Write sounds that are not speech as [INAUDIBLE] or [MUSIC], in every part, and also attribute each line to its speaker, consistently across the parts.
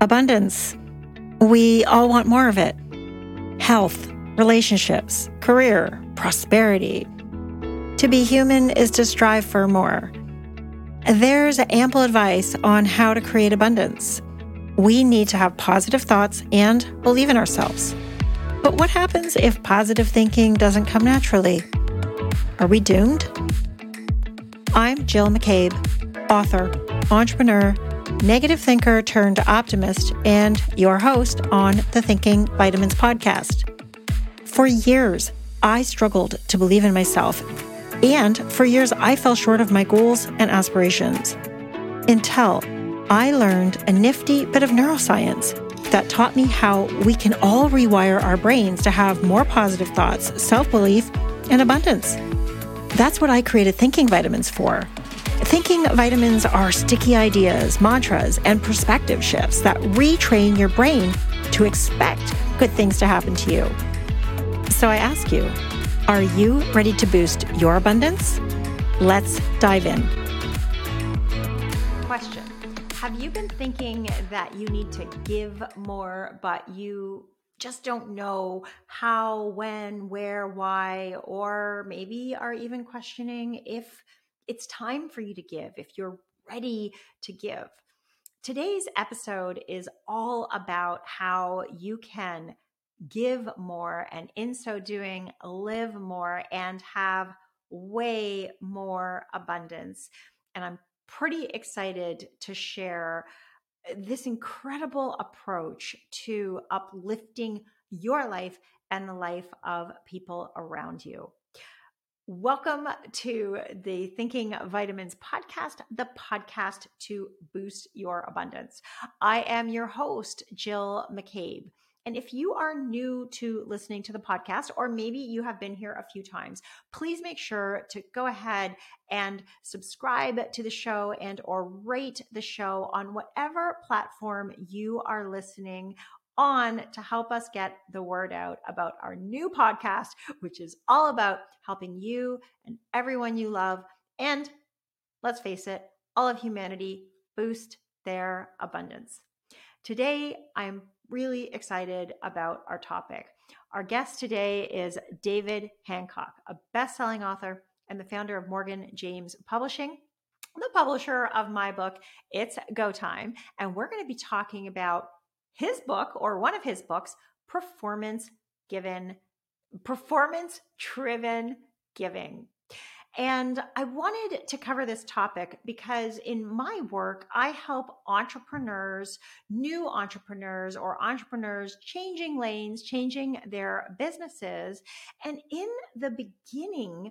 Speaker 1: abundance. We all want more of it health, relationships, career, prosperity. To be human is to strive for more. There's ample advice on how to create abundance. We need to have positive thoughts and believe in ourselves. But what happens if positive thinking doesn't come naturally? Are we doomed? I'm Jill McCabe, author, entrepreneur, negative thinker turned optimist, and your host on the Thinking Vitamins podcast. For years, I struggled to believe in myself, and for years, I fell short of my goals and aspirations. Until I learned a nifty bit of neuroscience that taught me how we can all rewire our brains to have more positive thoughts, self belief, and abundance. That's what I created Thinking Vitamins for Thinking vitamins are sticky ideas, mantras, and perspective shifts that retrain your brain to expect good things to happen to you. So I ask you, are you ready to boost your abundance? Let's dive in. Question Have you been thinking that you need to give more, but you just don't know how, when, where, why, or maybe are even questioning if it's time for you to give, if you're ready to give. Today's episode is all about how you can give more and in so doing live more and have way more abundance. And I'm pretty excited to share uh, this incredible approach to uplifting your life and the life of people around you. Welcome to the Thinking Vitamins podcast, the podcast to boost your abundance. I am your host, Jill McCabe. And if you are new to listening to the podcast, or maybe you have been here a few times, please make sure to go ahead and subscribe to the show and or rate the show on whatever platform you are listening on to help us get the word out about our new podcast, which is all about helping you and everyone you love, and let's face it, all of humanity boost their abundance. Today, I'm really excited about our topic. Our guest today is David Hancock, a best selling author and the founder of Morgan James Publishing the publisher of my book, It's Go Time. And we're going to be talking about his book or one of his books, Performance Given, Performance Driven Giving. And I wanted to cover this topic because in my work, I help entrepreneurs, new entrepreneurs, or entrepreneurs changing lanes, changing their businesses. And in the beginning,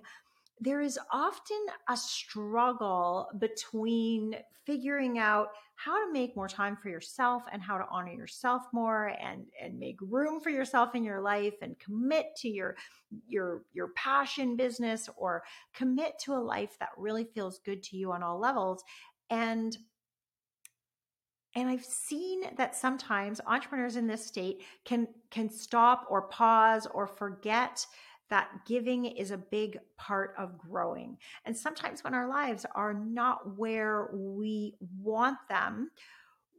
Speaker 1: there is often a struggle between figuring out how to make more time for yourself and how to honor yourself more and and make room for yourself in your life and commit to your your your passion business or commit to a life that really feels good to you on all levels. And and i've seen that sometimes entrepreneurs in this state can can stop or pause or forget that giving is a big part of growing. And sometimes when our lives are not where we want them,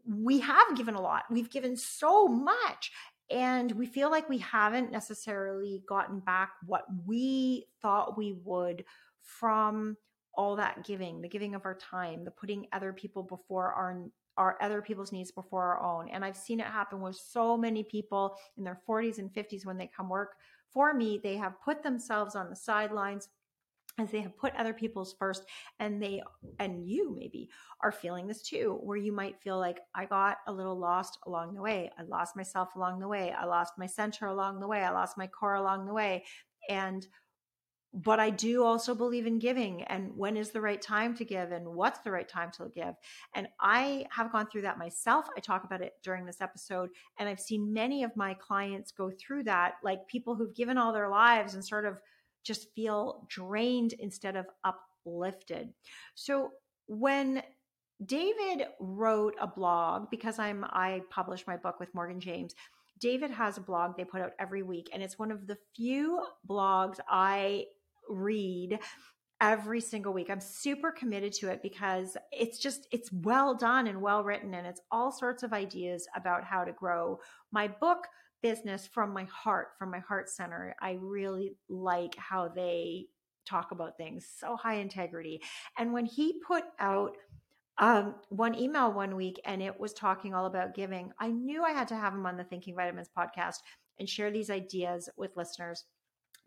Speaker 1: we have given a lot. We've given so much. And we feel like we haven't necessarily gotten back what we thought we would from all that giving, the giving of our time, the putting other people before our our other people's needs before our own. And I've seen it happen with so many people in their 40s and 50s when they come work for me, they have put themselves on the sidelines as they have put other people's first and they and you maybe are feeling this too where you might feel like i got a little lost along the way. I lost myself along the way. I lost my center along the way. I lost my core along the way. And but I do also believe in giving and when is the right time to give and what's the right time to give. And I have gone through that myself. I talk about it during this episode. And I've seen many of my clients go through that, like people who've given all their lives and sort of just feel drained instead of uplifted. So when David wrote a blog because I'm I published my book with Morgan James. David has a blog they put out every week, and it's one of the few blogs I read every single week. I'm super committed to it because it's just it's well done and well written and it's all sorts of ideas about how to grow my book business from my heart, from my heart center. I really like how they talk about things so high integrity. And when he put out um, one email one week and it was talking all about giving, I knew I had to have him on the Thinking Vitamins podcast and share these ideas with listeners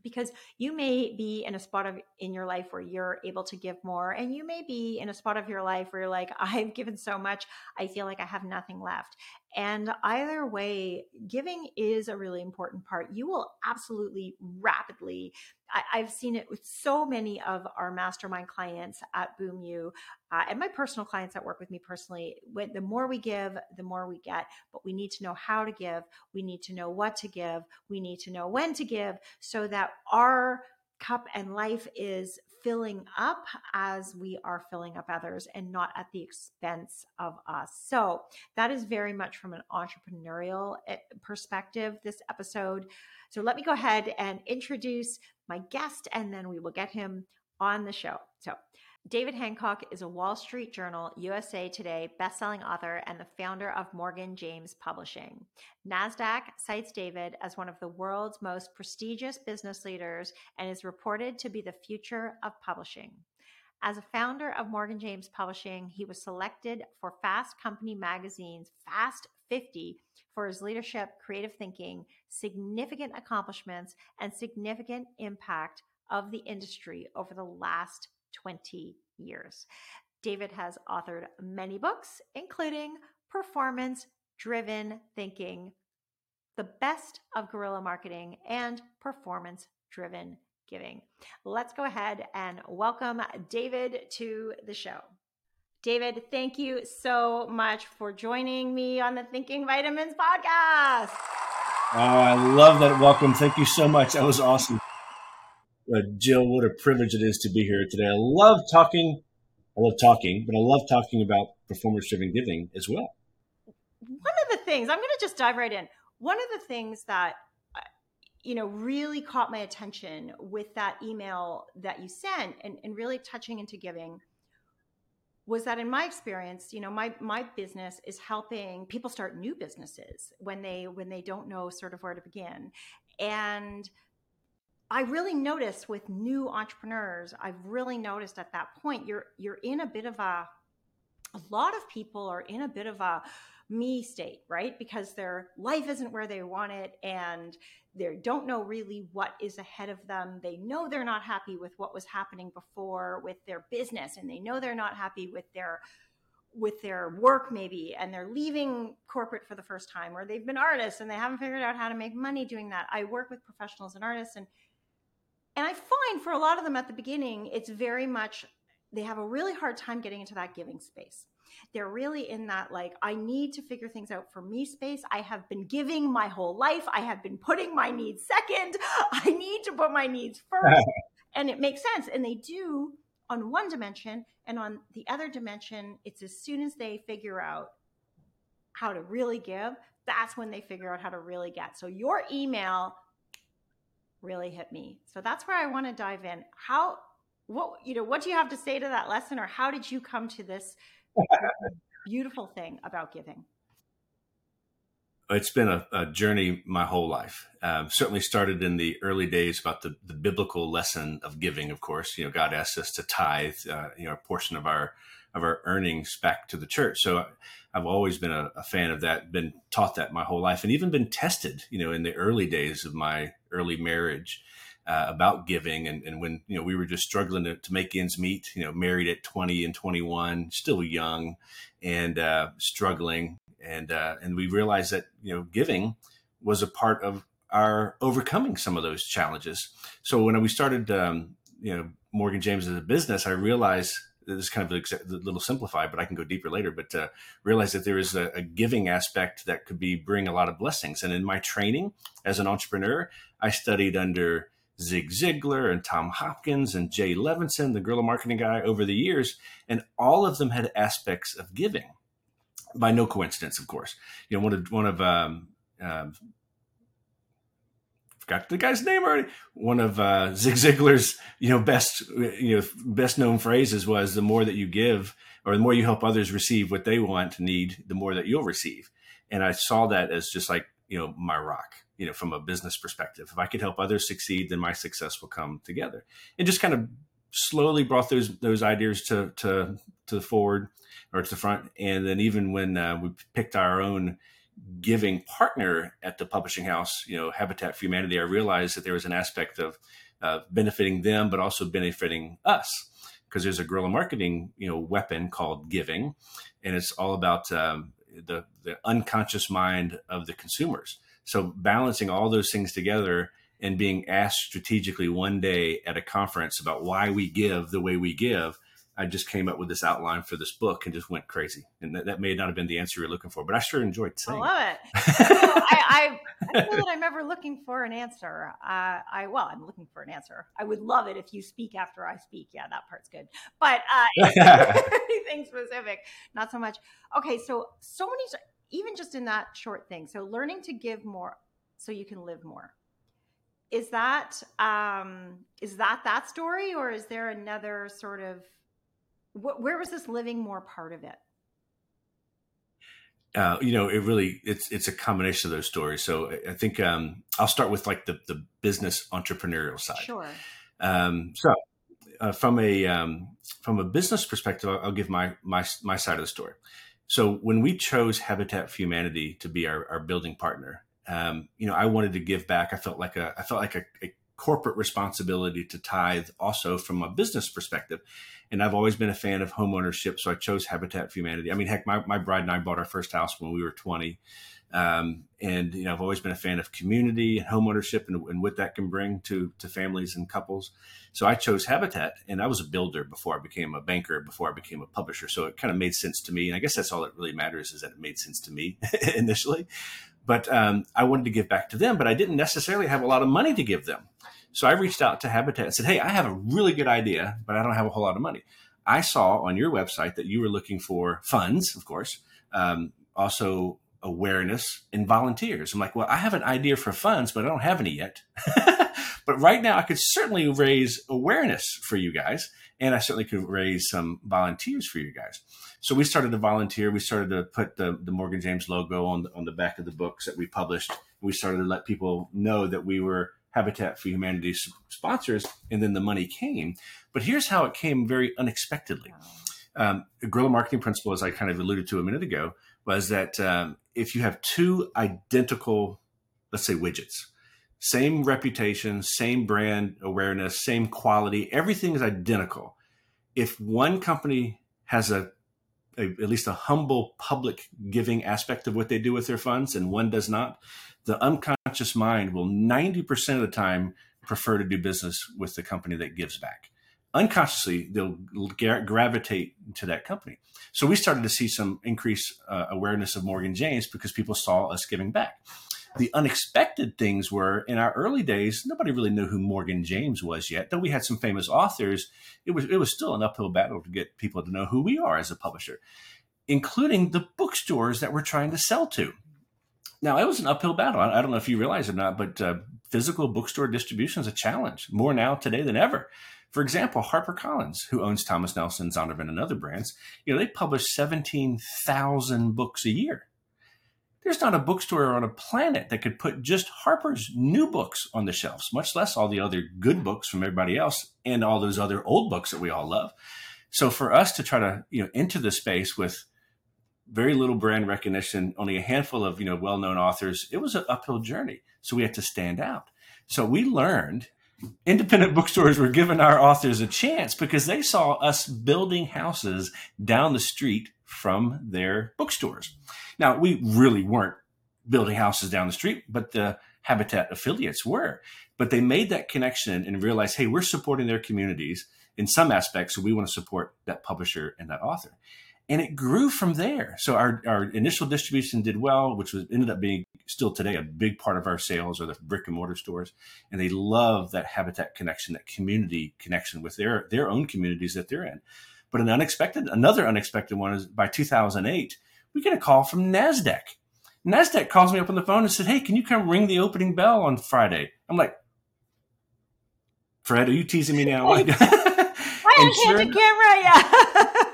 Speaker 1: because you may be in a spot of in your life where you're able to give more and you may be in a spot of your life where you're like [LAUGHS] i've given so much. I feel like i have nothing left and either way giving is a really important part you will absolutely rapidly I, have seen it with so many of our mastermind clients at Boom You uh, and my personal clients that work with me personally. When, the more we give, the more we get, but we need to know how to give. We need to know what to give. We need to know when to give so that our cup and life is filling up as we are filling up others and not at the expense of us. So, that is very much from an entrepreneurial eh, perspective, this episode. So, let me go ahead and introduce my guest, and then we will get him on the show. So, David Hancock is a Wall Street Journal, USA Today bestselling author and the founder of Morgan James Publishing. NASDAQ cites David as one of the world's most prestigious business leaders and is reported to be the future of publishing. As a founder of Morgan James Publishing, he was selected for Fast Company magazine's Fast 50 for his leadership, creative thinking, significant accomplishments, and significant impact of the industry over the last 20 years. David has authored many books, including Performance Driven Thinking, The Best of Guerrilla Marketing, and Performance Driven Giving. Let's go ahead and welcome David to the show. David, thank you so much for joining me on the Thinking Vitamins podcast.
Speaker 2: Oh, I love that welcome. Thank you so much. That was awesome. Uh, Jill, what a privilege it is to be here today. I love talking. I love talking, but I love talking about performance driven giving as well.
Speaker 1: One of the things, I'm going to just dive right in. One of the things that uh, you know really caught my attention with that email that you sent and, and really touching into giving was that in my experience you know my my business is helping people start new businesses when they when they don't know sort of where to begin and i really noticed with new entrepreneurs i've really noticed at that point you're you're in a bit of a a lot of people are in a bit of a me state, right? Because their life isn't where they want it and they don't know really what is ahead of them. They know they're not happy with what was happening before with their business and they know they're not happy with their with their work maybe and they're leaving corporate for the first time or they've been artists and they haven't figured out how to make money doing that. I work with professionals and artists and and I find for a lot of them at the beginning it's very much they have a really hard time getting into that giving space they're really in that, like, I need to figure things out for me space. I have been giving my whole life. I have been putting my needs second. [LAUGHS] I need to put my needs first. [LAUGHS] and it makes sense. And they do on one dimension. And on the other dimension, it's as soon as they figure out how to really give, that's when they figure out how to really get. So your email really hit me. So that's where I want to dive in. How what you know, what do you have to say to that lesson or how did you come to this [LAUGHS] beautiful thing about giving?
Speaker 2: It's been a, a journey my whole life. Um, certainly started in the early days about the, the biblical lesson of giving. Of course, you know God asks us to tithe, uh, you know, a portion of our of our earnings back to the church. So I've always been a, a, fan of that, been taught that my whole life, and even been tested, you know, in the early days of my early marriage uh, about giving. And, and, when, you know, we were just struggling to, to, make ends meet, you know, married at 20 and 21, still young and uh, struggling. And, uh, and we realized that, you know, giving was a part of our overcoming some of those challenges. So when we started, um, you know, Morgan James as a business, I realized this is kind of a little simplified, but I can go deeper later. But uh, realize that there is a, a, giving aspect that could be bring a lot of blessings. And in my training as an entrepreneur, I studied under Zig Ziglar and Tom Hopkins and Jay Levinson, the guerrilla marketing guy, over the years, and all of them had aspects of giving. By no coincidence, of course. You know, one of one of um, uh, forgot the guy's name already. One of uh, Zig Ziglar's, you know, best, you know, best known phrases was the more that you give or the more you help others receive what they want, to need, the more that you'll receive. And I saw that as just like, you know, my rock, you know, from a business perspective. If I could help others succeed, then my success will come together. And just kind of slowly brought those those ideas to to to the forward or to the front. And then even when uh, we picked our own giving partner at the publishing house, you know, Habitat for Humanity, I realized that there was an aspect of uh, benefiting them, but also benefiting us because there's a guerrilla marketing, you know, weapon called giving, and it's all about um, the the unconscious mind of the consumers. So balancing all those things together and being asked strategically one day at a conference about why we give the way we give I just came up with this outline for this book and just went crazy. And that, that may not have been the answer you're looking for, but I sure enjoyed saying.
Speaker 1: I love it. [LAUGHS] I, I, I feel that [LAUGHS] I'm ever looking for an answer. Uh, I well, I'm looking for an answer. I would love it if you speak after I speak. Yeah, that part's good. But uh, [LAUGHS] anything specific, not so much. Okay, so so many, even just in that short thing. So learning to give more, so you can live more is that um is that that story or is there another sort of where was this living more part of it?
Speaker 2: Uh, you know, it really it's it's a combination of those stories. So I think um, I'll start with like the the business entrepreneurial side.
Speaker 1: Sure.
Speaker 2: Um, so uh, from a um, from a business perspective, I'll, I'll, give my my my side of the story. So when we chose Habitat for Humanity to be our, our building partner, um, you know, I wanted to give back. I felt like a I felt like a, a corporate responsibility to tithe also from a business perspective. And I've always been a fan of homeownership. So I chose Habitat for Humanity. I mean, heck, my, my bride and I bought our first house when we were 20. Um, and, you know, I've always been a fan of community and homeownership and, and what that can bring to, to families and couples. So I chose Habitat and I was a builder before I became a banker, before I became a publisher. So it kind of made sense to me. And I guess that's all that really matters is that it made sense to me [LAUGHS] initially. But um, I wanted to give back to them, but I didn't necessarily have a lot of money to give them. So I reached out to Habitat and said, Hey, I have a really good idea, but I don't have a whole lot of money. I saw on your website that you were looking for funds, of course, um, also awareness and volunteers. I'm like, well, I have an idea for funds, but I don't have any yet. [LAUGHS] but right now, I could certainly raise awareness for you guys, and I certainly could raise some volunteers for you guys. So we started to volunteer. We started to put the, the Morgan James logo on the, on the back of the books that we published. We started to let people know that we were Habitat for Humanity sponsors, and then the money came. But here's how it came very unexpectedly. Um, a guerrilla marketing principle, as I kind of alluded to a minute ago, was that um, if you have two identical, let's say, widgets, same reputation, same brand awareness, same quality, everything is identical. If one company has a, a, at least a humble public giving aspect of what they do with their funds and one does not, the unconscious mind will 90% of the time prefer to do business with the company that gives back. Unconsciously, they'll gra- gravitate to that company. So we started to see some increased uh, awareness of Morgan James because people saw us giving back. The unexpected things were in our early days, nobody really knew who Morgan James was yet. Though we had some famous authors, it was it was still an uphill battle to get people to know who we are as a publisher, including the bookstores that we're trying to sell to. Now, it was an uphill battle. I don't know if you realize it or not, but uh, physical bookstore distribution is a challenge more now today than ever. For example, HarperCollins, who owns Thomas Nelson, Zondervan, and other brands, you know, they publish 17,000 books a year. There's not a bookstore on a planet that could put just Harper's new books on the shelves, much less all the other good books from everybody else and all those other old books that we all love. So for us to try to, you know, enter the space with very little brand recognition, only a handful of you know well-known authors. It was an uphill journey, so we had to stand out. So we learned independent [LAUGHS] bookstores were giving our authors a chance because they saw us building houses down the street from their bookstores. Now we really weren't building houses down the street, but the Habitat affiliates were. But they made that connection and realized, hey, we're supporting their communities in some aspects, so we want to support that publisher and that author and it grew from there. So our, our initial distribution did well, which was ended up being still today a big part of our sales are the brick and mortar stores, and they love that habitat connection, that community connection with their their own communities that they're in. But an unexpected, another unexpected one is by 2008, we get a call from Nasdaq. NASDAQ calls me up on the phone and said, Hey, can you come ring the opening bell on Friday? I'm like, Fred, are you teasing me now?
Speaker 1: Like, [LAUGHS] I sure, had the camera, yeah. [LAUGHS]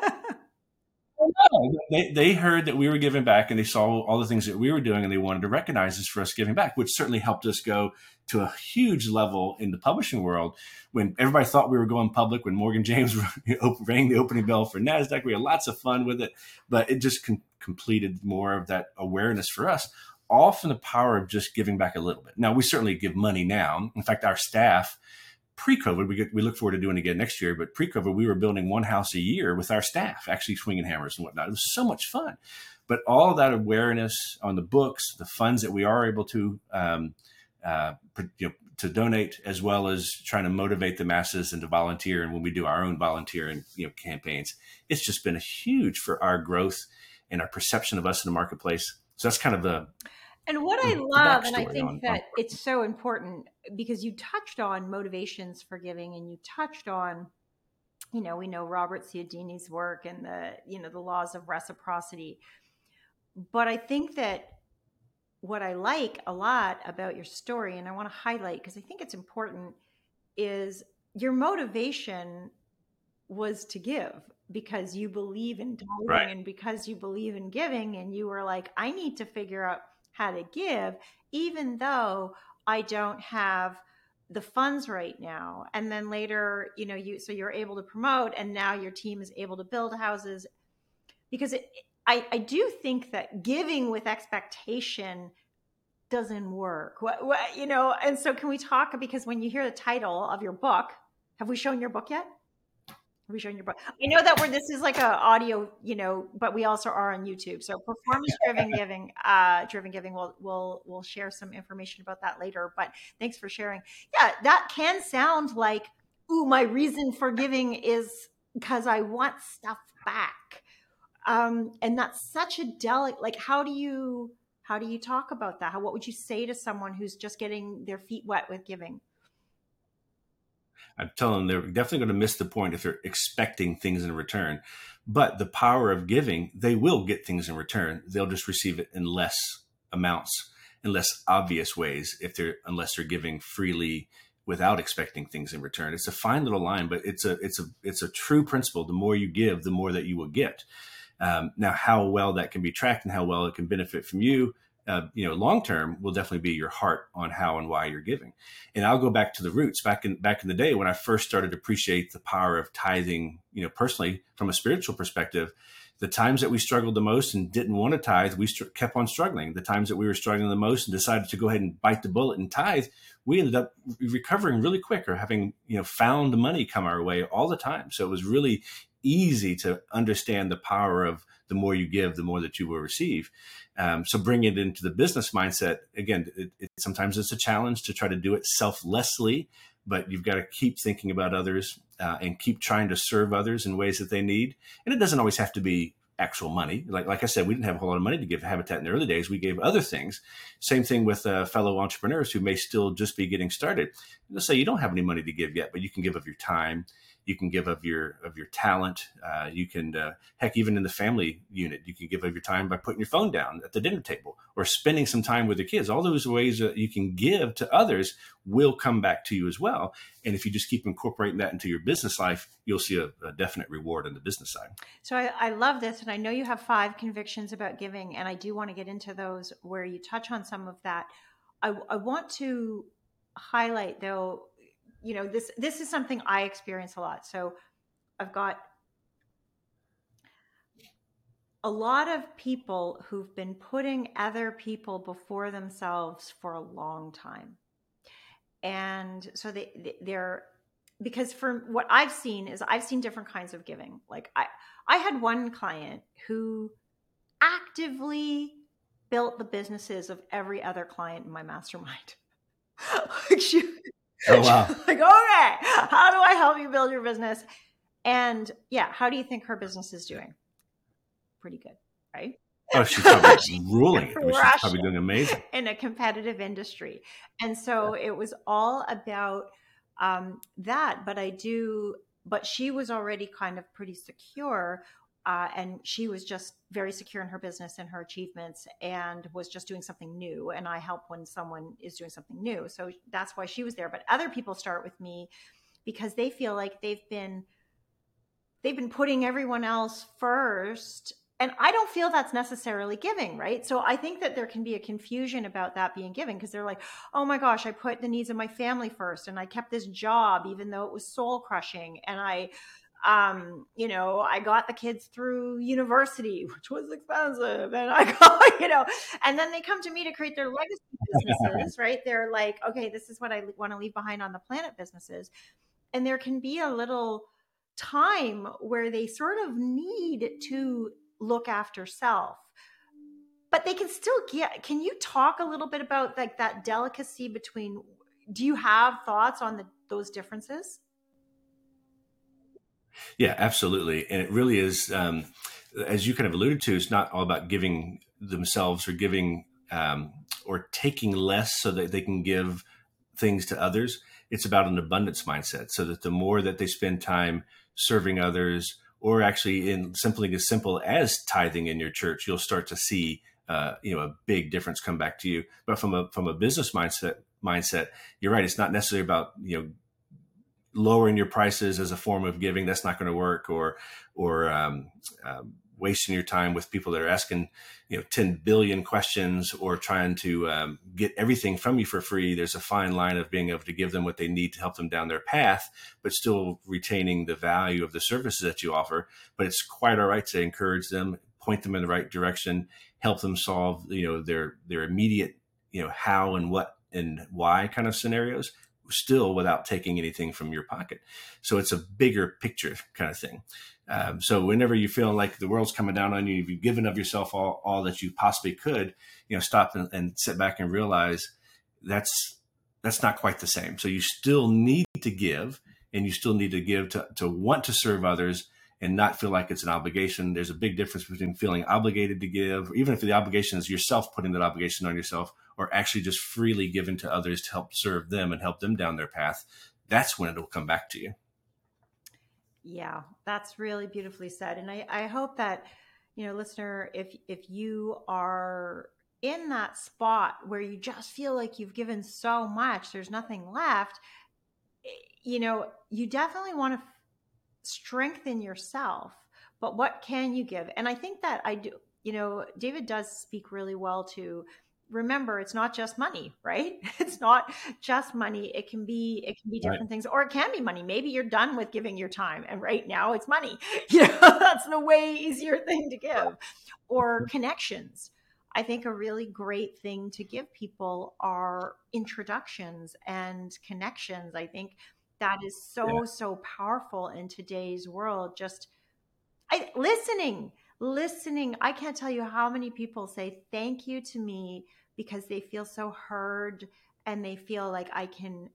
Speaker 1: [LAUGHS]
Speaker 2: they, they heard that we were giving back and they saw all the things that we were doing and they wanted to recognize us for us giving back, which certainly helped us go to a huge level in the publishing world. When everybody thought we were going public, when Morgan James [LAUGHS] rang the opening bell for NASDAQ, we had lots of fun with it, but it just con- completed more of that awareness for us, all from the power of just giving back a little bit. Now, we certainly give money now. In fact, our staff, pre-COVID, we, get, we look forward to doing it again next year. But pre-COVID, we were building one house a year with our staff, actually swinging hammers and whatnot. It was so much fun. But all that awareness on the books, the funds that we are able to um, uh, you know, to donate, as well as trying to motivate the masses and to volunteer. And when we do our own volunteer and you know campaigns, it's just been a huge for our growth and our perception of us in the marketplace. So that's kind of the
Speaker 1: and what I love, and I think on, that on. it's so important because you touched on motivations for giving and you touched on, you know, we know Robert Cialdini's work and the, you know, the laws of reciprocity. But I think that what I like a lot about your story, and I want to highlight because I think it's important, is your motivation was to give because you believe in tithing right. and because you believe in giving, and you were like, I need to figure out how to give, even though I don't have the funds right now. And then later, you know, you so you're able to promote, and now your team is able to build houses because it, I, I do think that giving with expectation doesn't work. What, what, you know, and so can we talk because when you hear the title of your book, have we shown your book yet? We showing your book? I know that we're this is like a audio, you know, but we also are on YouTube. So performance driven giving, uh, driven giving. We'll we'll we'll share some information about that later. But thanks for sharing. Yeah, that can sound like, ooh, my reason for giving is because I want stuff back. Um, and that's such a delicate. Like, how do you how do you talk about that? How what would you say to someone who's just getting their feet wet with giving?
Speaker 2: I'm telling them they're definitely going to miss the point if they're expecting things in return. But the power of giving, they will get things in return. They'll just receive it in less amounts, in less obvious ways, if they're unless they're giving freely without expecting things in return. It's a fine little line, but it's a it's a it's a true principle. The more you give, the more that you will get. Um, now, how well that can be tracked and how well it can benefit from you uh, you know, long term will definitely be your heart on how and why you're giving. And I'll go back to the roots back in back in the day when I first started to appreciate the power of tithing. You know, personally from a spiritual perspective, the times that we struggled the most and didn't want to tithe, we st- kept on struggling. The times that we were struggling the most and decided to go ahead and bite the bullet and tithe, we ended up recovering really quick or having you know found money come our way all the time. So it was really easy to understand the power of the more you give, the more that you will receive. Um, so bring it into the business mindset. Again, it, it, sometimes it's a challenge to try to do it selflessly, but you've got to keep thinking about others uh, and keep trying to serve others in ways that they need. And it doesn't always have to be actual money. Like like I said, we didn't have a whole lot of money to give Habitat in the early days. We gave other things. Same thing with uh, fellow entrepreneurs who may still just be getting started. Let's say you don't have any money to give yet, but you can give of your time you can give of your of your talent. Uh, you can uh, heck even in the family unit, you can give of your time by putting your phone down at the dinner table or spending some time with the kids. All those ways that you can give to others will come back to you as well. And if you just keep incorporating that into your business life, you'll see a, a definite reward on the business side.
Speaker 1: So I, I love this, and I know you have five convictions about giving, and I do want to get into those where you touch on some of that. I, I want to highlight though you know this this is something i experience a lot. So i've got a lot of people who've been putting other people before themselves for a long time. And so they they're because from what i've seen is i've seen different kinds of giving. Like i i had one client who actively built the businesses of every other client in my mastermind. [LAUGHS] Like she
Speaker 2: Oh [LAUGHS] wow!
Speaker 1: like, okay, how do I help you build your business? And yeah, how do you think her business is doing? Pretty good, right?
Speaker 2: Oh, she's probably [LAUGHS] she's ruling it. she's probably doing amazing [LAUGHS]
Speaker 1: in a competitive industry. And so yeah. it was all about um, that. But I do, but she was already kind of pretty secure. Uh, and she was just very secure in her business and her achievements and was just doing something new. And i help when someone is doing something new. So that's why she was there. But other people start with me because they feel like they've been they've been putting everyone else first. And i don't feel that's necessarily giving right? So i think that there can be a confusion about that being giving because they're like oh my gosh i put the needs of my family first and i kept this job even though it was soul crushing and i um, you know, I got the kids through university, [LAUGHS] which was expensive, and I [LAUGHS] got, you know, and then they come to me to create their legacy [LAUGHS] businesses, right? They're like, okay, this is what I want to leave behind on the planet businesses. And there can be a little time where they sort of need to look after self but they can still get can you talk a little bit about like that delicacy between do you have thoughts on the, those differences
Speaker 2: yeah absolutely. And it really is um, as you kind of alluded to it's not all about giving themselves or giving um, or taking less so that they can give things to others. It's about an abundance mindset so that the more that they spend time serving others or actually in something as simple as tithing in your church you'll start to see uh, you know a big difference come back to you. But from a from a business mindset mindset you're right it's not necessarily about you know lowering your prices as a form of giving that's not going to work or or um, um, wasting your time with people that are asking you know 10 billion questions or trying to um, get everything from you for free there's a fine line of being able to give them what they need to help them down their path but still retaining the value of the services that you offer. But it's quite all right to encourage them point them in the right direction help them solve you know their their immediate you know how and what and why kind of scenarios still without taking anything from your pocket so it's a bigger picture kind of thing um, so whenever you feel like the world's coming down on you, if you've given of yourself all, all that you possibly could, you know, stop and, and sit back and realize that's that's not quite the same. So you still need to give, and you still need to give to, to want to serve others and not feel like it's an obligation. There's a big difference between feeling obligated to give, even if the obligation is yourself putting that obligation on yourself, or actually just freely given to others to help serve them and help them down their path. That's when it will come back to you.
Speaker 1: Yeah, that's really beautifully said. And I, I hope that, you know, listener, if if you are in that spot where you just feel like you've given so much, there's nothing left, eh, you know, you definitely want to f- strengthen yourself. But what can you give? And I think that I do, you know, David does speak really well to remember it's not just money right? [LAUGHS] It's not just money. It can be it can be different right. things or it can be money. Maybe you're done with giving your time and right now it's money. [LAUGHS] You know that's the way easier thing to give. Or mm-hmm. connections. I think a really great thing to give people are introductions and connections. I think that is so yeah. so powerful in today's world. Just I, listening listening. I can't tell you how many people say thank you to me because they feel so heard and they feel like i can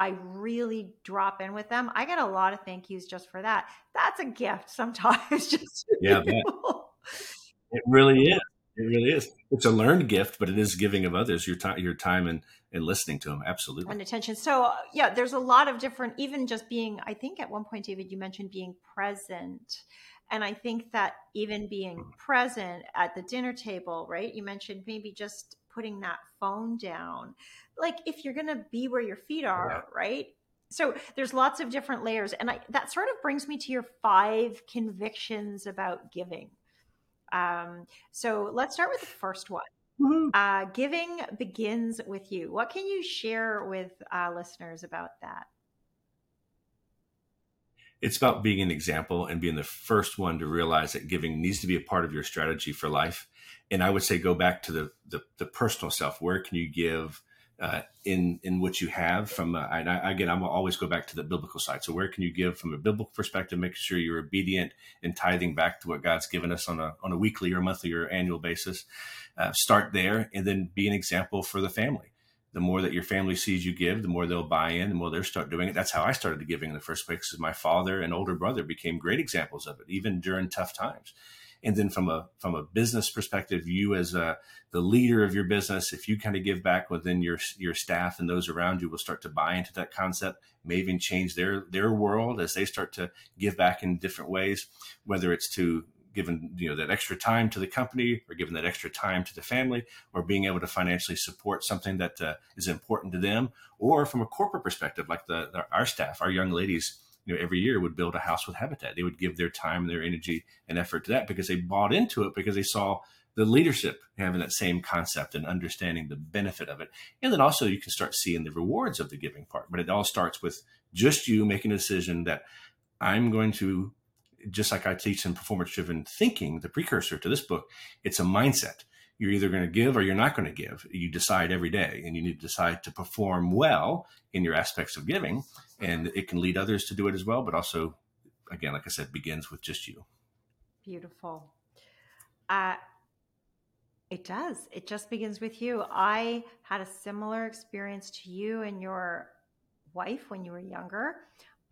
Speaker 1: i really drop in with them. I get a lot of thank yous just for that. That's a gift sometimes [LAUGHS] just
Speaker 2: yeah it really is. It really is. It's a learned gift but it is giving of others your time your time and and listening to them absolutely.
Speaker 1: And attention. So uh, yeah there's a lot of different even just being i think at one point david you mentioned being present and I think that even being mm. present at the dinner table, right? You mentioned maybe just putting that phone down. Like if you're going to be where your feet are, yeah. right? So there's lots of different layers. And I, that sort of brings me to your five convictions about giving. Um, so let's start with the first one. Mm-hmm. Uh, giving begins with you. What can you share with uh, listeners about that?
Speaker 2: It's about being an example and being the first one to realize that giving needs to be a part of your strategy for life. And I would say go back to the the, the personal self. Where can you give uh, in in what you have? From uh, and I, again, I'm always go back to the biblical side. So where can you give from a biblical perspective? Making sure you're obedient and tithing back to what God's given us on a on a weekly or monthly or annual basis. Uh, start there, and then be an example for the family the more that your family sees you give, the more they'll buy in, the more they'll start doing it. That's how I started giving in the first place. Because my father and older brother became great examples of it, even during tough times. And then from a from a business perspective, you as a, the leader of your business, if you kind of give back within your your staff and those around you will start to buy into that concept, may even change their their world as they start to give back in different ways, whether it's to given you know that extra time to the company or given that extra time to the family or being able to financially support something that uh, is important to them. Or from a corporate perspective like the, the, our staff our young ladies you know every year would build a house with habitat. They would give their time their energy and effort to that because they bought into it because they saw the leadership having that same concept and understanding the benefit of it. And then also you can start seeing the rewards of the giving part. But it all starts with just you making a decision that i'm going to just like I teach in performance driven thinking, the precursor to this book, it's a mindset. You're either going to give or you're not going to give. You decide every day, and you need to decide to perform well in your aspects of giving. And it can lead others to do it as well, but also, again, like I said, begins with just you.
Speaker 1: Beautiful. Uh, it does. It just begins with you. I had a similar experience to you and your wife when you were younger.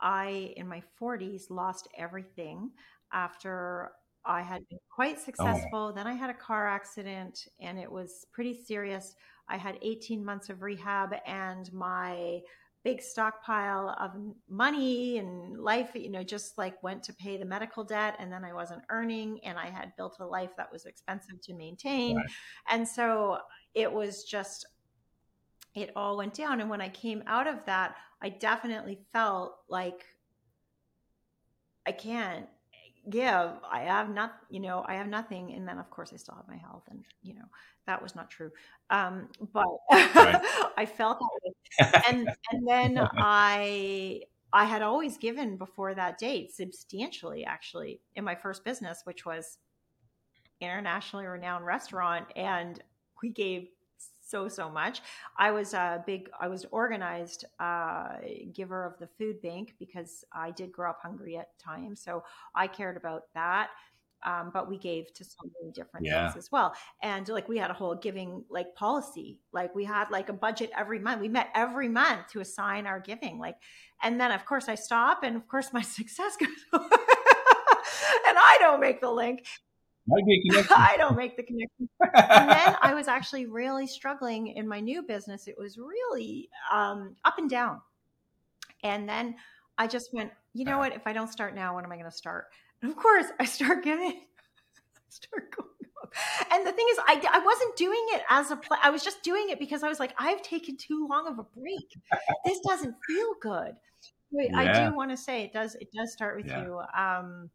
Speaker 1: I, in my 40s, lost everything after I had been quite oh. successful. Oh. Then I had a car accident and it was pretty serious. I had 18 months of rehab and my big stockpile of money and life, you know, just like went to pay the medical debt. And then I wasn't earning and I had built a life that was expensive to maintain. Right. And so it was just it all went down. And when I came out of that, I definitely felt like I can't give. I have not, you know, I have nothing. And then of course I still have my health and, you know, that was not true. Um, but right. [LAUGHS] I felt that way. [LAUGHS] And, and then I, I had always given before that date substantially actually in my first business, which was internationally renowned restaurant. And we gave so so much. I was a big, I was organized uh, giver of the food bank because I did grow up hungry at times, so I cared about that. Um, but we gave to so many different yeah. things as well. And like we had a whole giving like policy, like we had like a budget every month. We met every month to assign our giving. Like, and then of course I stop, and of course [LAUGHS] my success goes, [LAUGHS] and I don't make the link. [LAUGHS] I don't make the connection. and then I was actually really struggling in my new business. It was really um, up and down. And then I just went, you know what? If I don't start now, when am I going to start? And of course, I start getting, [LAUGHS] I start going up. And the thing is, I, I wasn't doing it as a play. I was just doing it because I was like, I've taken too long of a break. This doesn't feel good. Yeah. I do want to say it does. It does start with yeah. you. Um,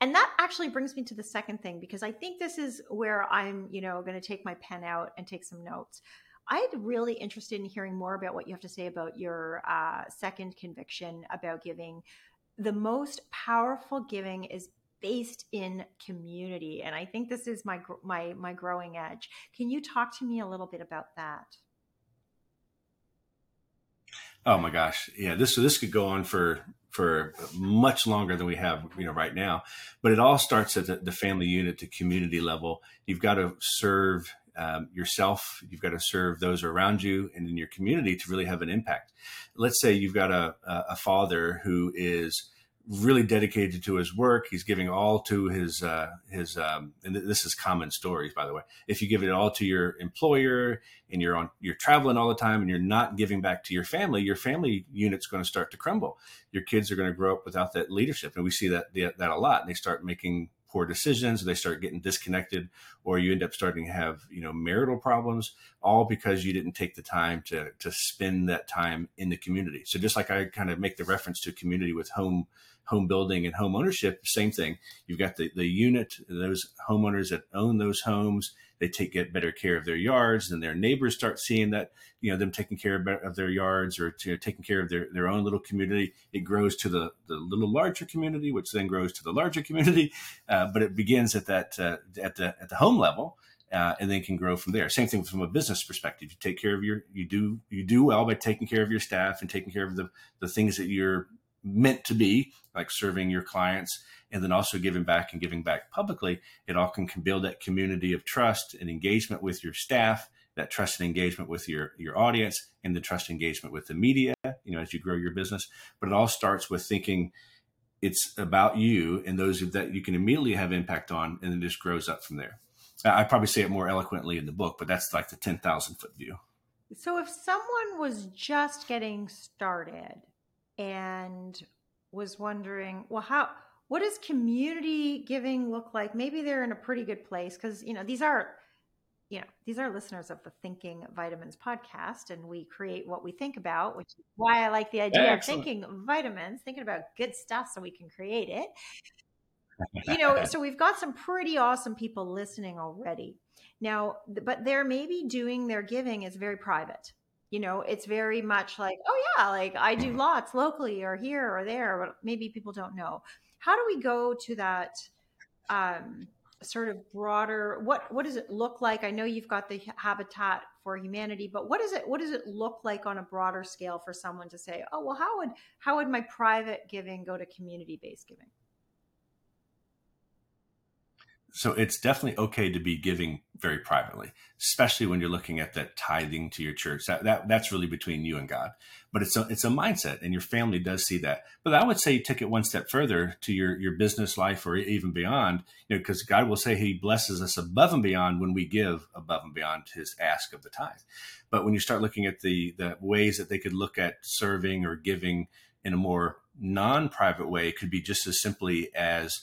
Speaker 1: and that actually brings me to the second thing because I think this is where I'm, you know, going to take my pen out and take some notes. I'd really interested in hearing more about what you have to say about your uh, second conviction about giving. The most powerful giving is based in community, and I think this is my my my growing edge. Can you talk to me a little bit about that?
Speaker 2: Oh my gosh, yeah this this could go on for for much longer than we have you know right now, but it all starts at the, the family unit, the community level. You've got to serve um, yourself, you've got to serve those around you, and in your community to really have an impact. Let's say you've got a a father who is really dedicated to his work. He's giving all to his uh, his um, and this is common stories, by the way. If you give it all to your employer and you're on you're traveling all the time and you're not giving back to your family, your family unit's going to start to crumble. Your kids are going to grow up without that leadership, and we see that that a lot. And they start making poor decisions, they start getting disconnected, or you end up starting to have you know marital problems, all because you didn't take the time to to spend that time in the community. So just like I kind of make the reference to community with home home building and home ownership, same thing. You've got the, the unit, those homeowners that own those homes, they take better care of their yards, and their neighbors start seeing that, you know, them taking care of, their yards or to, taking care of their, their own little community. It grows to the, the little larger community, which then grows to the larger community. [LAUGHS] Uh, but it begins at that, uh, at the, at the home level. Uh, and then can grow from there. Same thing from a business perspective. You take care of your, you do, you do well by taking care of your staff and taking care of the, the things that you're meant to be, like serving your clients, and then also giving back and giving back publicly, it all can, can build that community of trust and engagement with your staff, that trust and engagement with your your audience, and the trust engagement with the media. You know, as you grow your business, but it all starts with thinking it's about you and those that you can immediately have impact on, and it just grows up from there. I probably say it more eloquently in the book, but that's like the 10,000 foot view.
Speaker 1: So if someone was just getting started and was wondering, well, how, what does community giving look like? Maybe they're in a pretty good place because, you know, these are, you know, these are listeners of the Thinking Vitamins podcast, and we create what we think about, which is why I like the idea Excellent. of thinking vitamins, thinking about good stuff so we can create it. you know, so we've got some pretty awesome people listening already. Now, but they're maybe doing their giving is very private. You know, it's very much like, oh yeah, like I do lots locally or here or there, but maybe people don't know. How do we go to that um, sort of broader what what does it look like? I know you've got the habitat for humanity but what does it what does it look like on a broader scale for someone to say oh well how would how would my private giving go to community based giving
Speaker 2: so it's definitely okay to be giving very privately, especially when you're looking at that tithing to your church. That, that that's really between you and God. But it's a it's a mindset, and your family does see that. But I would say take it one step further to your your business life or even beyond. You know, because God will say He blesses us above and beyond when we give above and beyond His ask of the tithe. But when you start looking at the the ways that they could look at serving or giving in a more non-private way, it could be just as simply as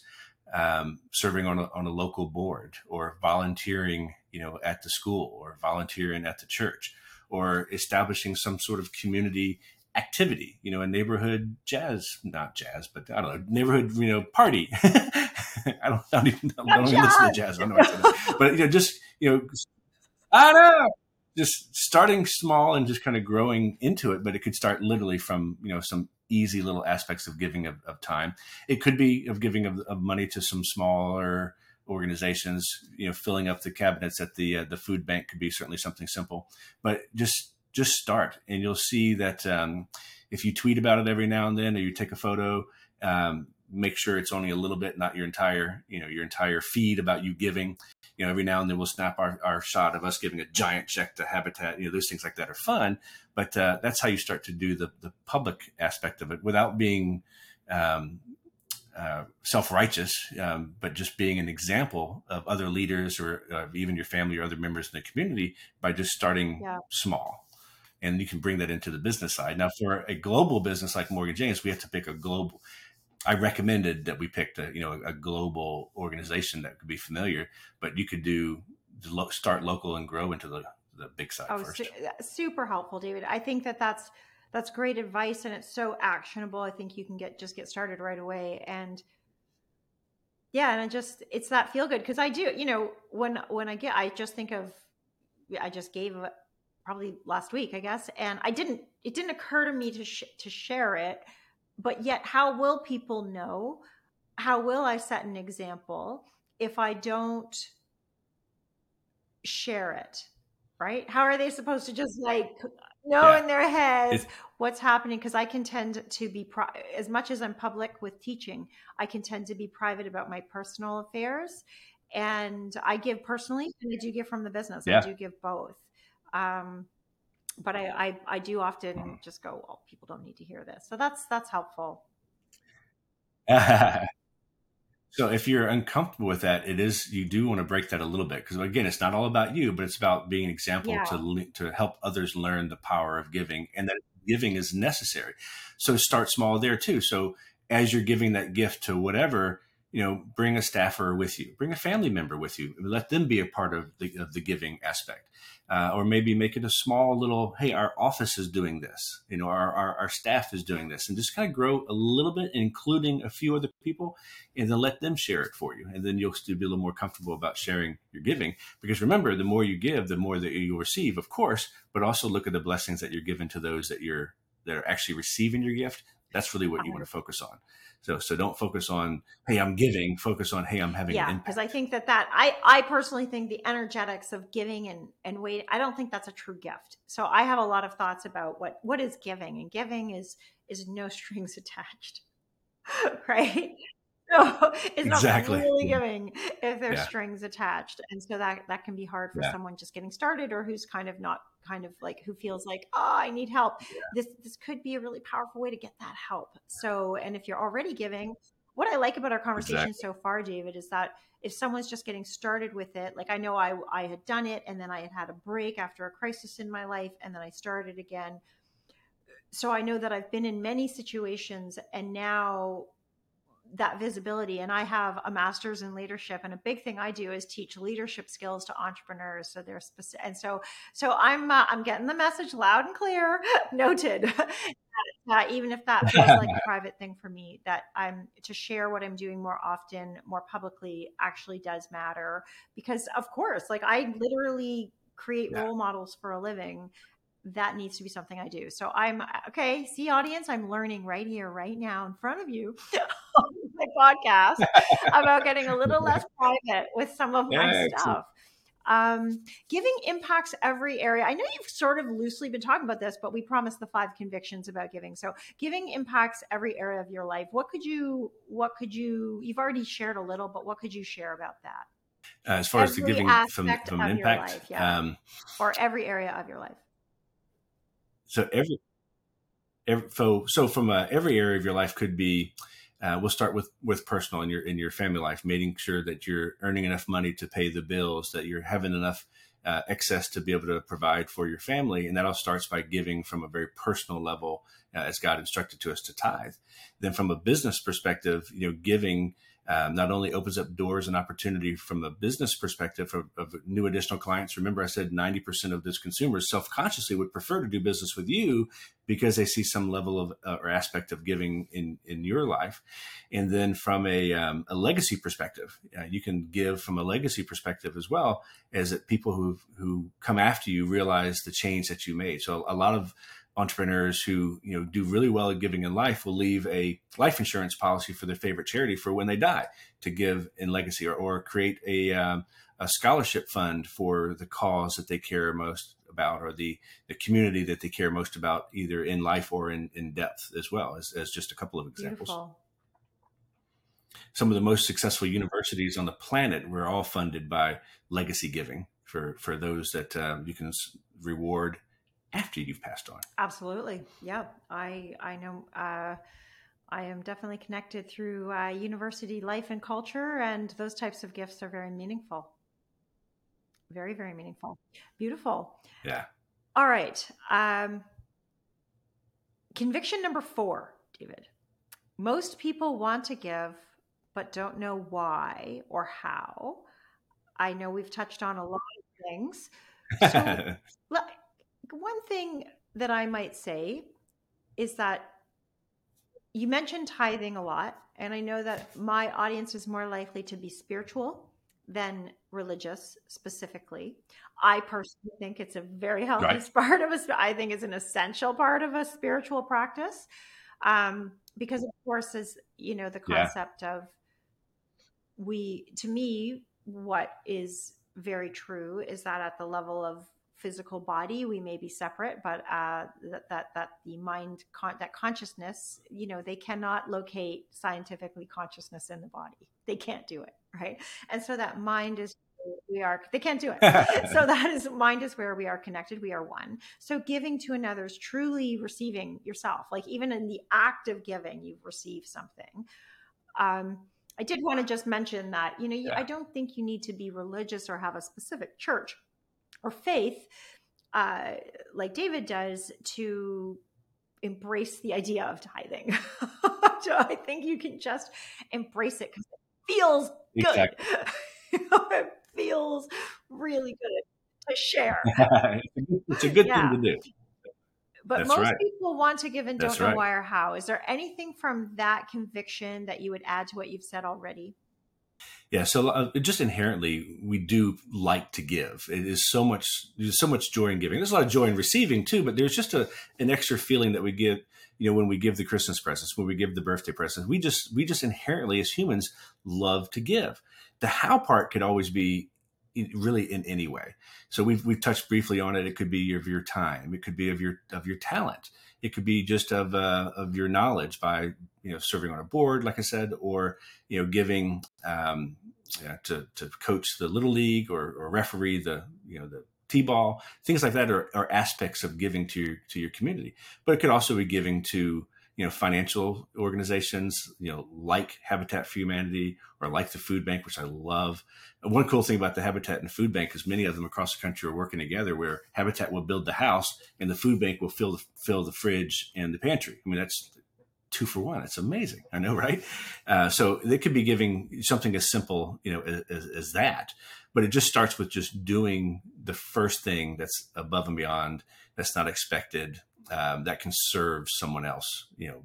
Speaker 2: um, serving on a, on a local board or volunteering, you know, at the school or volunteering at the church or establishing some sort of community activity, you know, a neighborhood jazz, not jazz, but I don't know, neighborhood, you know, party. [LAUGHS] I don't, I don't even, I don't even listen to jazz. I don't know [LAUGHS] but, you know, just, you know, I know just starting small and just kind of growing into it, but it could start literally from, you know, some easy little aspects of giving of, of time. It could be of giving of, of, money to some smaller organizations. You know, filling up the cabinets at the uh, the food bank could be certainly something simple. But just just start, and you'll see that um, if you tweet about it every now and then, or you take a photo. Um, make sure it's only a little bit, not your entire, you know, your entire feed about you giving. You know, every now and then we'll snap our, our shot of us giving a giant check to Habitat. You know, those things like that are fun, but uh, that's how you start to do the the public aspect of it without being um, uh, self righteous, um, but just being an example of other leaders or uh, even your family or other members in the community by just starting yeah. small and you can bring that into the business side. Now, for a global business like Morgan James, we have to pick a global. I recommended that we picked a you know a global organization that could be familiar, but you could do start local and grow into the the big side oh, first. Su-
Speaker 1: super helpful, David. I think that that's that's great advice and it's so actionable. I think you can get just get started right away and yeah, and it just it's that feel good because I do, you know, when when I get I just think of I just gave probably last week, I guess, and I didn't it didn't occur to me to sh- to share it but yet how will people know how will i set an example if i don't share it right how are they supposed to just like know yeah. in their heads it's, what's happening because i can tend to be pri- as much as i'm public with teaching i can tend to be private about my personal affairs and i give personally and i do give from the business yeah. i do give both um, but I, I, I do often mm-hmm. just go, well, people don't need to hear this. So that's that's helpful. [LAUGHS]
Speaker 2: so if you're uncomfortable with that, it is you do want to break that a little bit because again, it's not all about you, but it's about being an example yeah. to to help others learn the power of giving and that giving is necessary. So start small there too. So as you're giving that gift to whatever, you know, bring a staffer with you, bring a family member with you, let them be a part of the, of the giving aspect. Uh, or maybe make it a small little, hey, our office is doing this, you know, our, our, our staff is doing this, and just kind of grow a little bit, including a few other people, and then let them share it for you. And then you'll still be a little more comfortable about sharing your giving. Because remember, the more you give, the more that you receive, of course, but also look at the blessings that you're giving to those that you're that are actually receiving your gift. That's really what you want to focus on. So so don't focus on hey I'm giving. Focus on hey I'm having
Speaker 1: yeah because I think that that I I personally think the energetics of giving and and waiting I don't think that's a true gift. So I have a lot of thoughts about what what is giving and giving is is no [LAUGHS] strings attached, [LAUGHS] right? No, [LAUGHS] it's exactly. not really giving if there's yeah. strings attached. And so that that can be hard for yeah. someone just getting started or who's kind of not kind of like who feels like, oh, I need help. Yeah. This this could be a really powerful way to get that help. So, and if you're already giving, what I like about our conversation exactly. so far, David, is that if someone's just getting started with it, like I know I I had done it and then I had had a break after a crisis in my life and then I started again. So I know that I've been in many situations and now that visibility and i have a master's in leadership and a big thing i do is teach leadership skills to entrepreneurs so they're specific and so so i'm uh, i'm getting the message loud and clear [LAUGHS] noted [LAUGHS] uh, even if that feels like a [LAUGHS] private thing for me that i'm to share what i'm doing more often more publicly actually does matter because of course like i literally create yeah. role models for a living that needs to be something I do. So I'm okay. See, audience, I'm learning right here, right now, in front of you podcast [LAUGHS] about getting a little less private with some of my yeah, stuff. Um, giving impacts every area. I know you've sort of loosely been talking about this, but we promised the five convictions about giving. So giving impacts every area of your life. What could you, what could you, you've already shared a little, but what could you share about that?
Speaker 2: Uh, as far every as the giving from, from impact,
Speaker 1: life, yeah. um, or every area of your life.
Speaker 2: So every, every so so from uh, every area of your life could be. Uh, we'll start with with personal in your in your family life, making sure that you're earning enough money to pay the bills, that you're having enough uh, excess to be able to provide for your family, and that all starts by giving from a very personal level, uh, as God instructed to us to tithe. Then, from a business perspective, you know, giving um, not only opens up doors and opportunity from a business perspective of, of, new additional clients. Remember, I said 90% of those consumers self consciously would prefer to do business with you because they see some level of uh, or aspect of giving in, in your life. And then from a, um, a legacy perspective, uh, you can give from a legacy perspective as well as that people who who come after you realize the change that you made. So a lot of entrepreneurs who you know do really well at giving in life will leave a life insurance policy for their favorite charity for when they die to give in legacy or, or create a, um, a scholarship fund for the cause that they care most about or the, the community that they care most about either in life or in, in depth as well as, as just a couple of examples Beautiful. some of the most successful universities on the planet were all funded by legacy giving for for those that um, you can reward after you've passed on.
Speaker 1: Absolutely. Yeah. I, I know, uh, I am definitely connected through uh, university life and culture, and those types of gifts are very meaningful. Very, very meaningful. Beautiful.
Speaker 2: Yeah.
Speaker 1: All right. Um, conviction number four, David. Most people want to give, but don't know why or how. I know we've touched on a lot of things. So, [LAUGHS] one thing that I might say is that you mentioned tithing a lot, and I know that my audience is more likely to be spiritual than religious specifically. I personally think it's a very healthy right. [LAUGHS] part of us. I think it's an essential part of a spiritual practice, um, because of course, is you know the concept yeah. of we. To me, what is very true is that at the level of physical body we may be separate but uh, that, that that the mind con- that consciousness you know they cannot locate scientifically consciousness in the body. They can't do it right? And so that mind is we are they can't do it. [LAUGHS] So that is mind is where we are connected we are one. So giving to another is truly receiving yourself like even in the act of giving you've received something. Um i did want to just mention that you know yeah. i don't think you need to be religious or have a specific church or faith, uh, like David does, to embrace the idea of tithing. [LAUGHS] so I think you can just embrace it because it feels good. [LAUGHS] it feels really good to share. [LAUGHS]
Speaker 2: it's a good yeah. thing to do.
Speaker 1: But That's most right. people want to give and don't That's know right. why or how. Is there anything from that conviction that you would add to what you've said already?
Speaker 2: Yeah, so uh, just inherently, we do like to give. It is so much. There's so much joy in giving. There's a lot of joy in receiving too, but there's just a an extra feeling that we get. You know, when we give the Christmas presents, when we give the birthday presents, we just we just inherently as humans love to give. The how part could always be really in any way. So we've we've touched briefly on it. It could be of your time. It could be of your of your talent. It could be just of uh, of your knowledge by you know serving on a board, like I said, or you know giving um, yeah, to to coach the little league or, or referee the you know the t-ball things like that are, are aspects of giving to your to your community. But it could also be giving to you know financial organizations you know like habitat for humanity or like the food bank which i love. One cool thing about the habitat and food bank is many of them across the country are working together where habitat will build the house and the food bank will fill the fill the fridge and the pantry. I mean that's two for one. It's amazing. I know [LAUGHS] right? Uh, so they could be giving something as simple you know as, as that. But it just starts with just doing the first thing that's above and beyond that's not expected um, that can serve someone else, you know,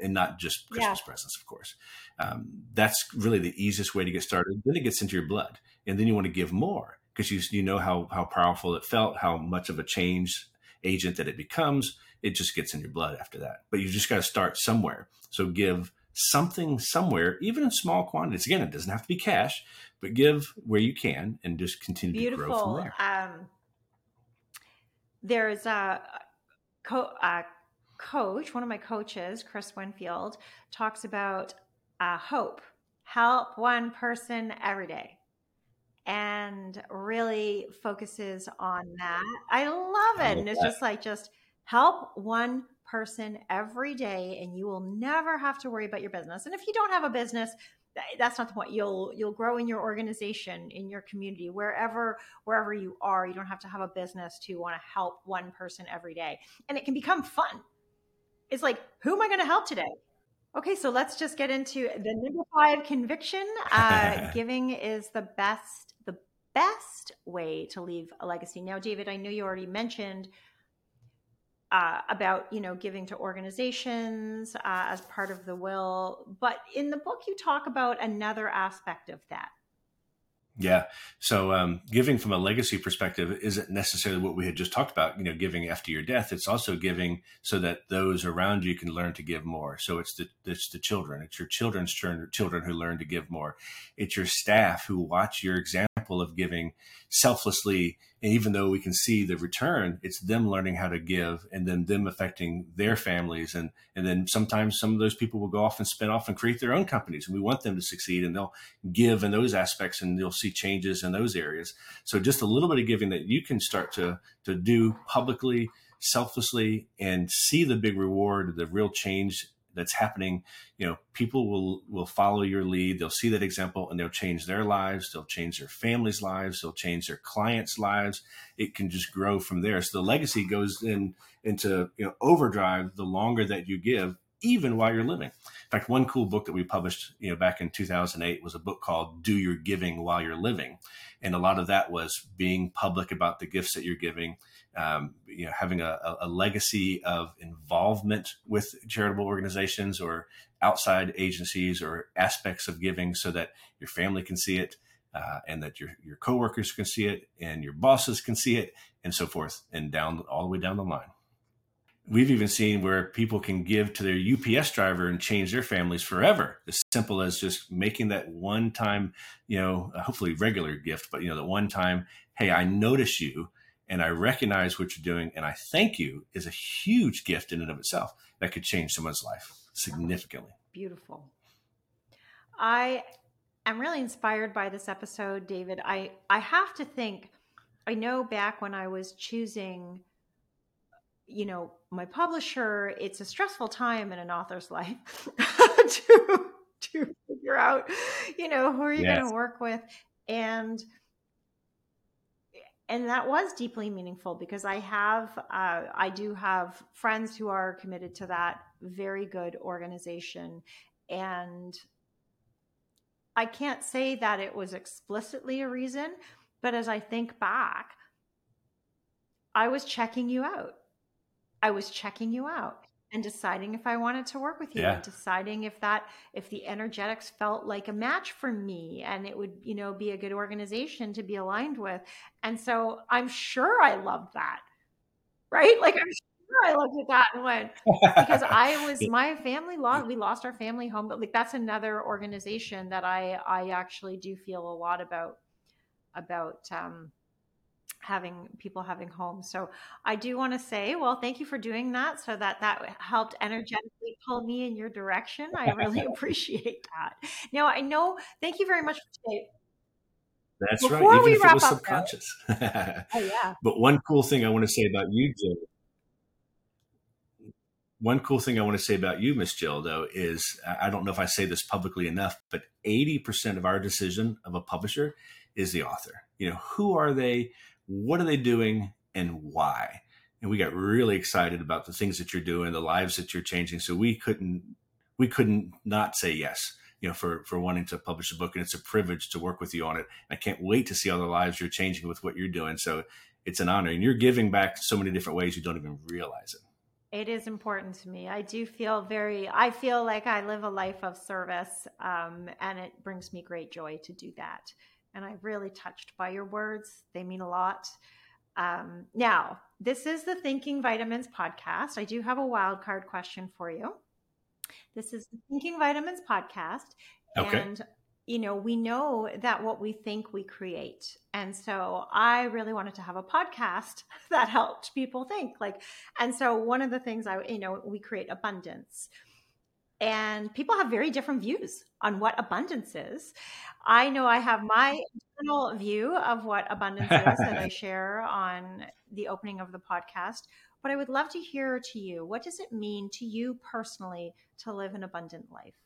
Speaker 2: and not just Christmas yeah. presents, of course. Um, that's really the easiest way to get started. Then it gets into your blood, and then you want to give more because you you know how how powerful it felt, how much of a change agent that it becomes. It just gets in your blood after that. But you just got to start somewhere. So give something somewhere, even in small quantities. Again, it doesn't have to be cash, but give where you can and just continue Beautiful. to grow from there. Um,
Speaker 1: there's a co- uh, coach, one of my coaches, Chris Winfield, talks about uh, hope, help one person every day, and really focuses on that. I love it. and it's that. just like, just help one person every day, and you will never have to worry about your business. And if you don't have a business, that's not the point. You'll you'll grow in your organization in your community wherever wherever you are. You don't have to have a business to want to help one person every day. And it can become fun. It's like who am i going to help today? Okay so let's just get into the number five conviction. Uh, [LAUGHS] giving is the best the best way to leave a legacy. Now david i know you already mentioned uh, about you know giving to organizations uh, as part of the will but in the book you talk about another aspect of that
Speaker 2: yeah. So um, giving from a legacy perspective isn't necessarily what we had just talked about, you know, giving after your death. It's also giving so that those around you can learn to give more. So it's the, it's the children, it's your children's children who learn to give more. It's your staff who watch your example of giving selflessly. And even though we can see the return, it's them learning how to give and then them affecting their families. And, and then sometimes some of those people will go off and spin off and create their own companies. And we want them to succeed and they'll give in those aspects and you'll see changes in those areas. So just a little bit of giving that you can start to, to do publicly, selflessly and see the big reward, the real change that's happening you know people will will follow your lead. They'll see that example and they'll change their lives. They'll change their families lives. They'll change their clients lives. It can just grow from there. So the legacy goes in into you know overdrive the longer that you give even while you're living. In fact one cool book that we published you know back in 2008 was a book called do your giving while you're living. And a lot of that was being public about the gifts that you're giving um, you know, having a, a, legacy of involvement with charitable organizations or outside agencies or aspects of giving so that your family can see it uh, and that your, your coworkers can see it and your bosses can see it and so forth and down all the way down the line. We've even seen where people can give to their UPS driver and change their families forever. As simple as just making that one time, you know, hopefully regular gift, but you know, the one time, hey, I notice you and I recognize what you're doing and I thank you is a huge gift in and of itself that could change someone's life significantly.
Speaker 1: Beautiful. I am really inspired by this episode, David. I, I have to think, I know back when I was choosing, you know, my publisher, it's a stressful time in an author's [LAUGHS] life to, to figure out, you know, who are you yes. going to work with? And and that was deeply meaningful because I have, uh, I do have friends who are committed to that very good organization. And I can't say that it was explicitly a reason, but as I think back, I was checking you out. I was checking you out and deciding if I wanted to work with you yeah. and deciding if that if the energetics felt like a match for me and it would, you know, be a good organization to be aligned with. And so I'm sure I loved that. Right? Like I'm sure I looked at that and went because I was [LAUGHS] my family lost we lost our family home, but like that's another organization that I I actually do feel a lot about about um, having people having homes. So I do want to say, well, thank you for doing that. So that that helped energetically pull me in your direction. I really [LAUGHS] appreciate that. Now I know. Thank you very much for today.
Speaker 2: That's Before right. Even if it was subconscious. [LAUGHS] oh
Speaker 1: yeah.
Speaker 2: But one cool thing I want to say about you, Jill. One cool thing I want to say about you, Miss Jill, though, is I don't know if I say this publicly enough, but 80% of our decision of a publisher is the author. You know, who are they? What are they doing and why? And we got really excited about the things that you're doing, the lives that you're changing. So we couldn't we couldn't not say yes, you know, for for wanting to publish a book. And it's a privilege to work with you on it. And I can't wait to see all the lives you're changing with what you're doing. So it's an honor. And you're giving back so many different ways you don't even realize it.
Speaker 1: It is important to me. I do feel very, I feel like I live a life of service, um, and it brings me great joy to do that and I'm really touched by your words. They mean a lot. Um, now, this is the Thinking Vitamins podcast. I do have a wild card question for you. This is the Thinking Vitamins podcast. Okay. And, you know, we know that what we think we create. And so I really wanted to have a podcast [LAUGHS] that helped people think. Like, and so one of the things I, you know, we create abundance and people have very different views on what abundance is. I know I have my [LAUGHS] internal view of what [LAUGHS] abundance is that I share on the opening of the podcast, but I would love to hear to you what does it mean to you personally to live an abundant life?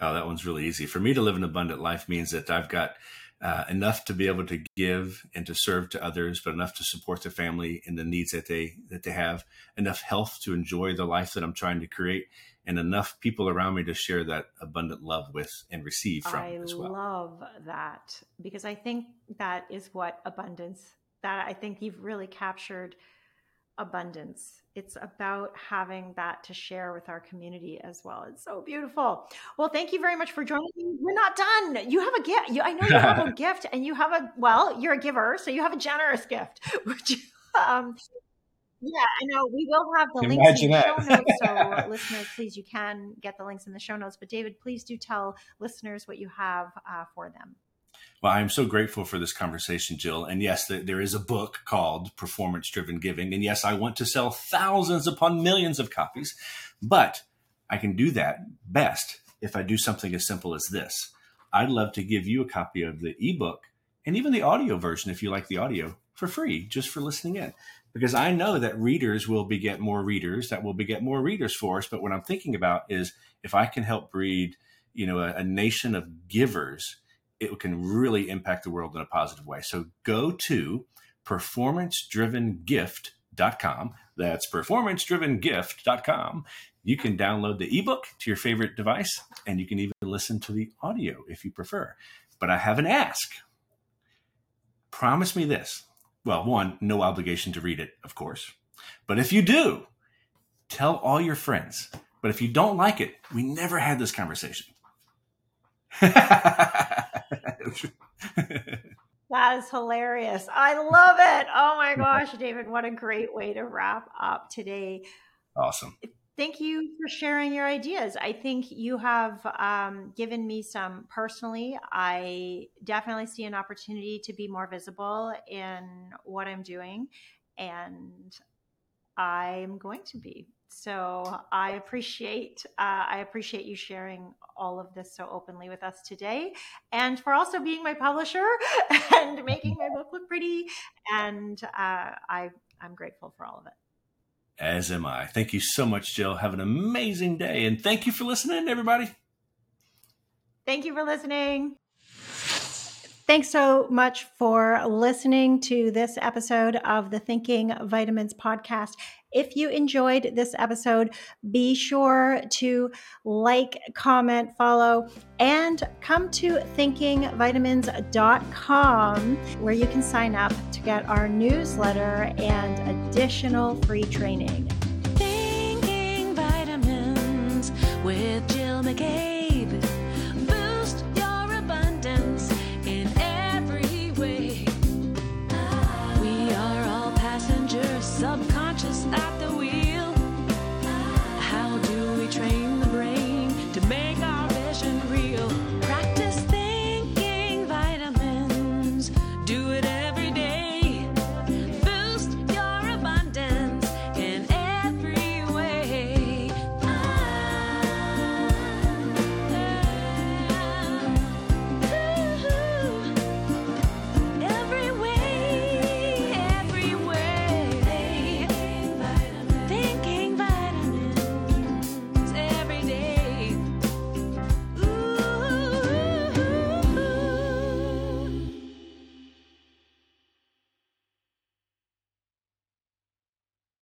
Speaker 2: Oh, that one's really easy. For me to live an abundant life means that I've got uh, enough to be able to give and to serve to others, but enough to support the family and the needs that they that they have. Enough health to enjoy the life that I'm trying to create, and enough people around me to share that abundant love with and receive from
Speaker 1: I
Speaker 2: as well.
Speaker 1: I love that because I think that is what abundance. That I think you've really captured abundance. It's about having that to share with our community as well. It's so beautiful. Well, thank you very much for joining me. We're not done. You have a gift. You, I know you have a [LAUGHS] gift, and you have a well. You're a giver, so you have a generous gift. [LAUGHS] Which, um, yeah, I know. We will have the Imagine links in the that. show notes. So, [LAUGHS] listeners, please, you can get the links in the show notes. But, David, please do tell listeners what you have uh, for them.
Speaker 2: Well, I'm so grateful for this conversation, Jill. And yes, there is a book called Performance Driven Giving. And yes, I want to sell thousands upon millions of copies, but I can do that best if I do something as simple as this. I'd love to give you a copy of the ebook and even the audio version if you like the audio for free, just for listening in. Because I know that readers will beget more readers, that will beget more readers for us. But what I'm thinking about is if I can help breed, you know, a, a nation of givers it can really impact the world in a positive way. So go to performancedrivengift.com. That's performancedrivengift.com. You can download the ebook to your favorite device and you can even listen to the audio if you prefer. But I have an ask. Promise me this. Well, one, no obligation to read it, of course. But if you do, tell all your friends. But if you don't like it, we never had this conversation. [LAUGHS]
Speaker 1: that is hilarious. I love it. Oh my gosh, David, what a great way to wrap up today.
Speaker 2: Awesome.
Speaker 1: Thank you for sharing your ideas. I think you have um, given me some personally. I definitely see an opportunity to be more visible in what I'm doing, and I'm going to be. So I appreciate uh, I appreciate you sharing all of this so openly with us today, and for also being my publisher [LAUGHS] and making my book look pretty. And uh, I I'm grateful for all of it.
Speaker 2: As am I. Thank you so much, Jill. Have an amazing day, and thank you for listening, everybody.
Speaker 1: Thank you for listening. Thanks so much for listening to this episode of the Thinking Vitamins podcast. If you enjoyed this episode, be sure to like, comment, follow, and come to thinkingvitamins.com where you can sign up to get our newsletter and additional free training.
Speaker 3: Thinking Vitamins with Jill McKay.